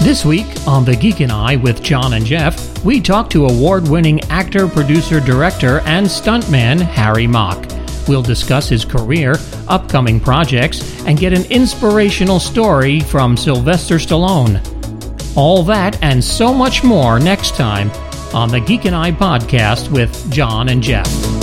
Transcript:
This week on The Geek and I with John and Jeff, we talk to award winning actor, producer, director, and stuntman Harry Mok. We'll discuss his career, upcoming projects, and get an inspirational story from Sylvester Stallone. All that and so much more next time on the Geek and I podcast with John and Jeff.